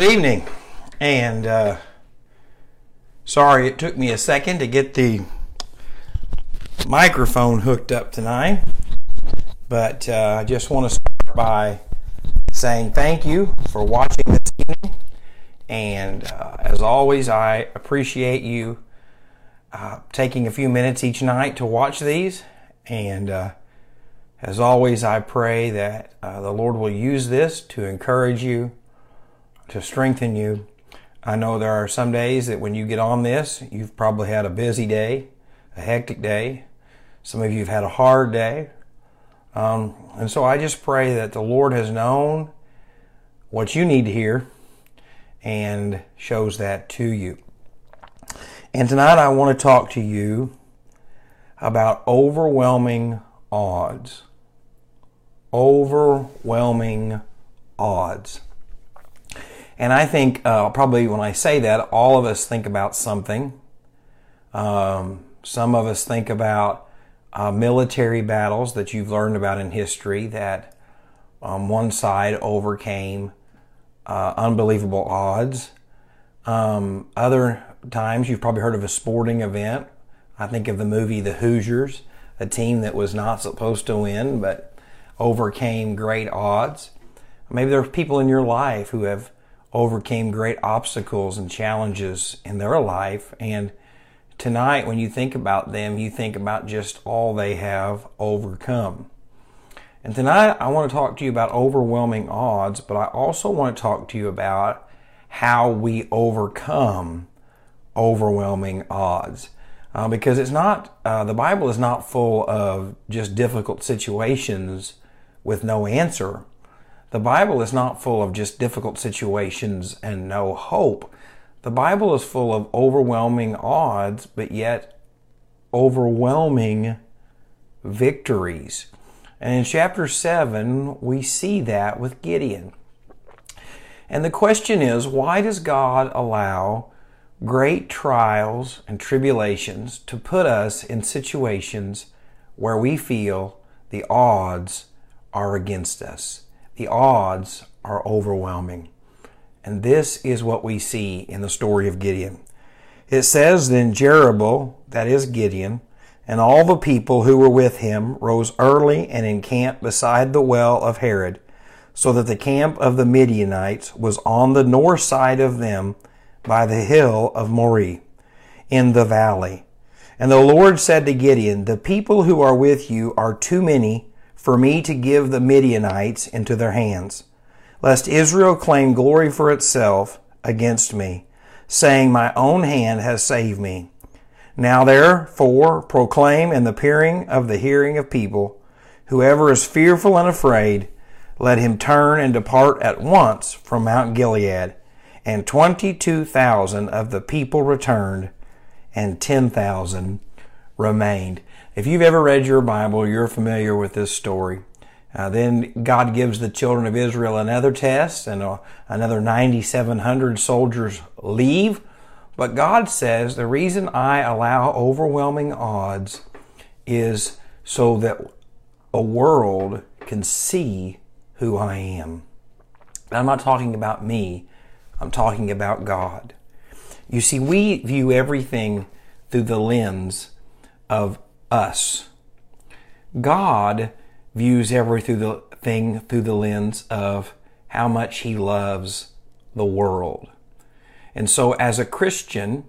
Good evening. And uh, sorry it took me a second to get the microphone hooked up tonight. But uh, I just want to start by saying thank you for watching this evening. And uh, as always, I appreciate you uh, taking a few minutes each night to watch these. And uh, as always, I pray that uh, the Lord will use this to encourage you, to strengthen you. I know there are some days that when you get on this, you've probably had a busy day, a hectic day. Some of you have had a hard day. Um, and so I just pray that the Lord has known what you need to hear and shows that to you. And tonight I want to talk to you about overwhelming odds. Overwhelming odds. And I think uh, probably when I say that, all of us think about something. Um, some of us think about uh, military battles that you've learned about in history that um, one side overcame uh, unbelievable odds. Um, other times you've probably heard of a sporting event. I think of the movie The Hoosiers, a team that was not supposed to win but overcame great odds. Maybe there are people in your life who have overcame great obstacles and challenges in their life and tonight when you think about them you think about just all they have overcome. And tonight I want to talk to you about overwhelming odds, but I also want to talk to you about how we overcome overwhelming odds. Uh, because it's not, uh, the Bible is not full of just difficult situations with no answer. The Bible is not full of just difficult situations and no hope. The Bible is full of overwhelming odds, but yet overwhelming victories. And in chapter 7, we see that with Gideon. And the question is why does God allow great trials and tribulations to put us in situations where we feel the odds are against us? The odds are overwhelming. And this is what we see in the story of Gideon. It says, Then Jerubbaal, that is Gideon, and all the people who were with him rose early and encamped beside the well of Harod, so that the camp of the Midianites was on the north side of them by the hill of Moreh, in the valley. And the Lord said to Gideon, The people who are with you are too many for me to give the Midianites into their hands, lest Israel claim glory for itself against me, saying, My own hand has saved me. Now therefore proclaim in the peering of the hearing of people, whoever is fearful and afraid, let him turn and depart at once from Mount Gilead. And twenty two thousand of the people returned, and ten thousand remained. If you've ever read your Bible, you're familiar with this story. Uh, then God gives the children of Israel another test, and uh, another 9,700 soldiers leave but God says the reason I allow overwhelming odds is so that a world can see who I am. I'm not talking about me, I'm talking about God. You see, we view everything through the lens of us. God views everything through the lens of how much He loves the world. And so, as a Christian,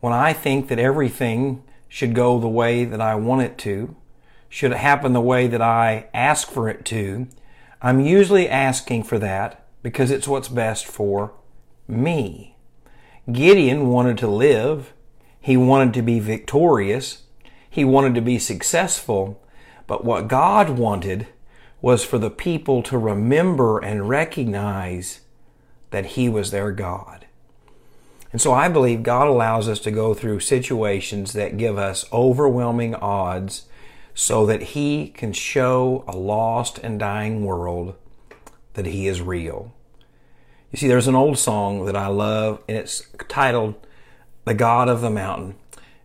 when I think that everything should go the way that I want it to, should it happen the way that I ask for it to, I'm usually asking for that because it's what's best for me. Gideon wanted to live. He wanted to be victorious. He wanted to be successful. But what God wanted was for the people to remember and recognize that He was their God. And so I believe God allows us to go through situations that give us overwhelming odds so that He can show a lost and dying world that He is real. You see, there's an old song that I love, and it's titled The God of the Mountain.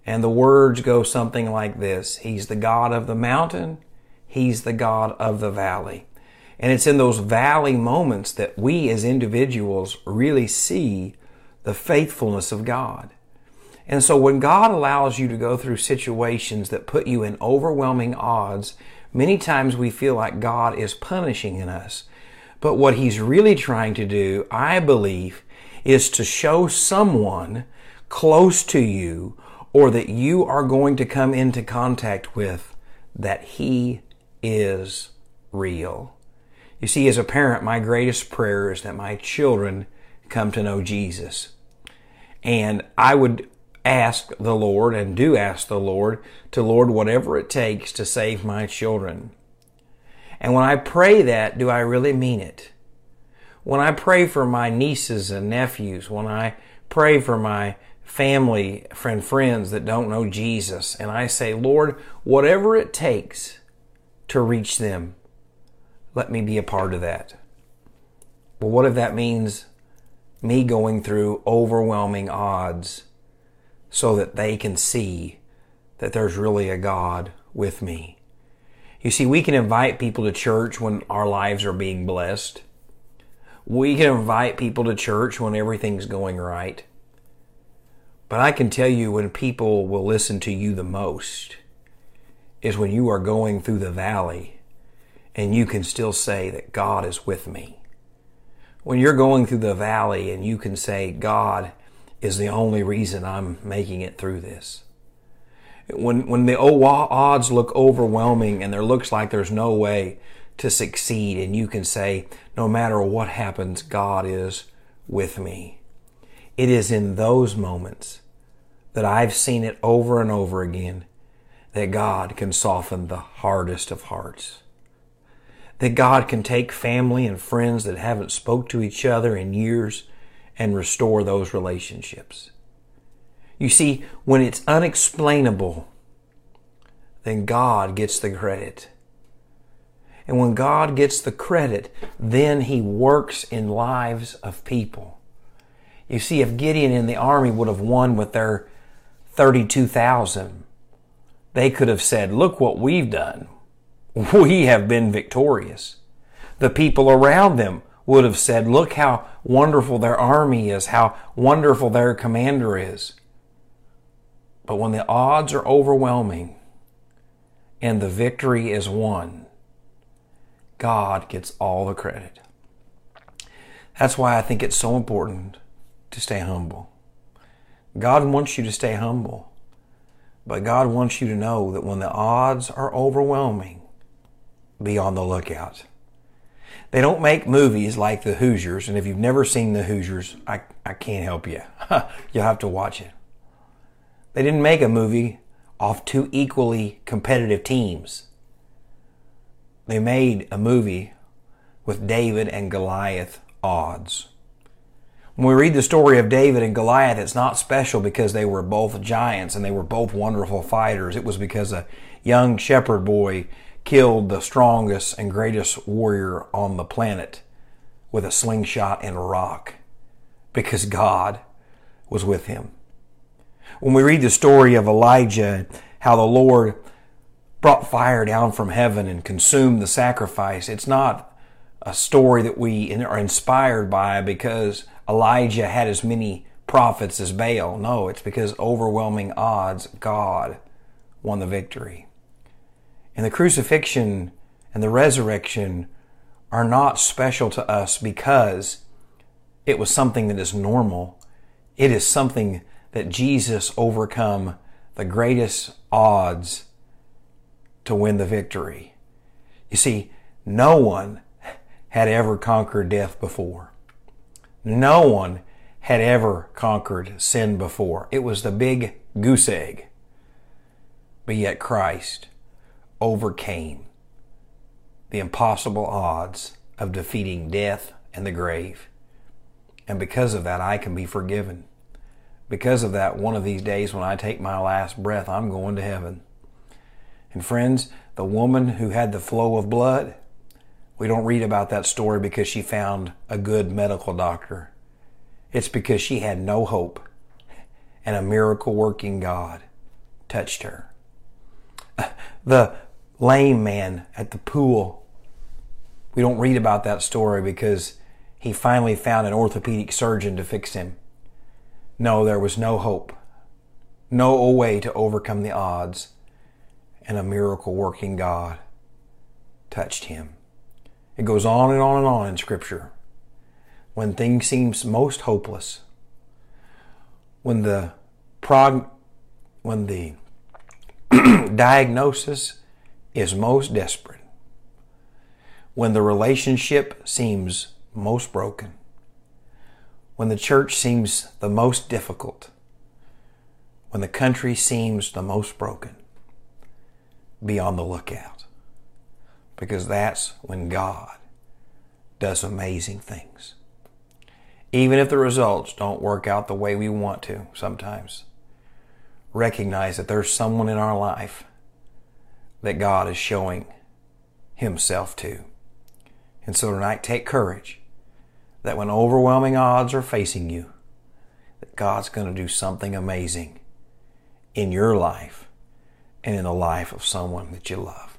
And the words go something like this He's the God of the mountain, He's the God of the valley. And it's in those valley moments that we as individuals really see the faithfulness of God. And so when God allows you to go through situations that put you in overwhelming odds, many times we feel like God is punishing in us. But what He's really trying to do, I believe, is to show someone close to you or that you are going to come into contact with that He is real. You see, as a parent, my greatest prayer is that my children come to know Jesus. And I would ask the Lord and do ask the Lord to Lord whatever it takes to save my children. And when I pray that, do I really mean it? When I pray for my nieces and nephews, when I pray for my family friend, friends that don't know Jesus, and I say, Lord, whatever it takes to reach them, let me be a part of that. Well, what if that means me going through overwhelming odds so that they can see that there's really a God with me. You see, we can invite people to church when our lives are being blessed. We can invite people to church when everything's going right. But I can tell you when people will listen to you the most is when you are going through the valley and you can still say that God is with me. When you're going through the valley and you can say, God is the only reason I'm making it through this. When, when the odds look overwhelming and there looks like there's no way to succeed and you can say, no matter what happens, God is with me. It is in those moments that I've seen it over and over again that God can soften the hardest of hearts. That God can take family and friends that haven't spoke to each other in years and restore those relationships. You see, when it's unexplainable, then God gets the credit. And when God gets the credit, then He works in lives of people. You see, if Gideon and the army would have won with their 32,000, they could have said, Look what we've done. We have been victorious. The people around them would have said, Look how wonderful their army is, how wonderful their commander is. But when the odds are overwhelming and the victory is won, God gets all the credit. That's why I think it's so important to stay humble. God wants you to stay humble, but God wants you to know that when the odds are overwhelming, be on the lookout. They don't make movies like The Hoosiers, and if you've never seen The Hoosiers, I, I can't help you. You'll have to watch it. They didn't make a movie off two equally competitive teams. They made a movie with David and Goliath odds. When we read the story of David and Goliath, it's not special because they were both giants and they were both wonderful fighters. It was because a young shepherd boy killed the strongest and greatest warrior on the planet with a slingshot and a rock because God was with him. When we read the story of Elijah, how the Lord brought fire down from heaven and consumed the sacrifice, it's not a story that we are inspired by because Elijah had as many prophets as Baal. No, it's because overwhelming odds, God won the victory. And the crucifixion and the resurrection are not special to us because it was something that is normal. It is something that Jesus overcome the greatest odds to win the victory. You see, no one had ever conquered death before. No one had ever conquered sin before. It was the big goose egg. But yet Christ overcame the impossible odds of defeating death and the grave. And because of that, I can be forgiven. Because of that, one of these days when I take my last breath, I'm going to heaven. And friends, the woman who had the flow of blood, we don't read about that story because she found a good medical doctor. It's because she had no hope and a miracle working God touched her. The lame man at the pool We don't read about that story because he finally found an orthopedic surgeon to fix him. No, there was no hope, no way to overcome the odds, and a miracle working God touched him. It goes on and on and on in Scripture. When things seem most hopeless, when the prog, when the diagnosis is most desperate, when the relationship seems most broken, when the church seems the most difficult, when the country seems the most broken, be on the lookout. Because that's when God does amazing things. Even if the results don't work out the way we want to sometimes, recognize that there's someone in our life that God is showing Himself to. And so tonight, take courage that when overwhelming odds are facing you, that God's going to do something amazing in your life and in the life of someone that you love.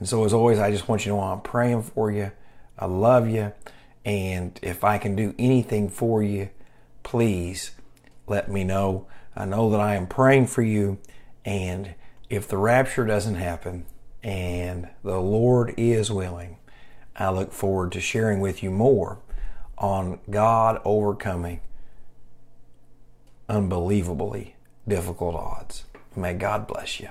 And so, as always, I just want you to know I'm praying for you. I love you. And if I can do anything for you, please let me know. I know that I am praying for you. And if the rapture doesn't happen and the Lord is willing, I look forward to sharing with you more on God overcoming unbelievably difficult odds. May God bless you.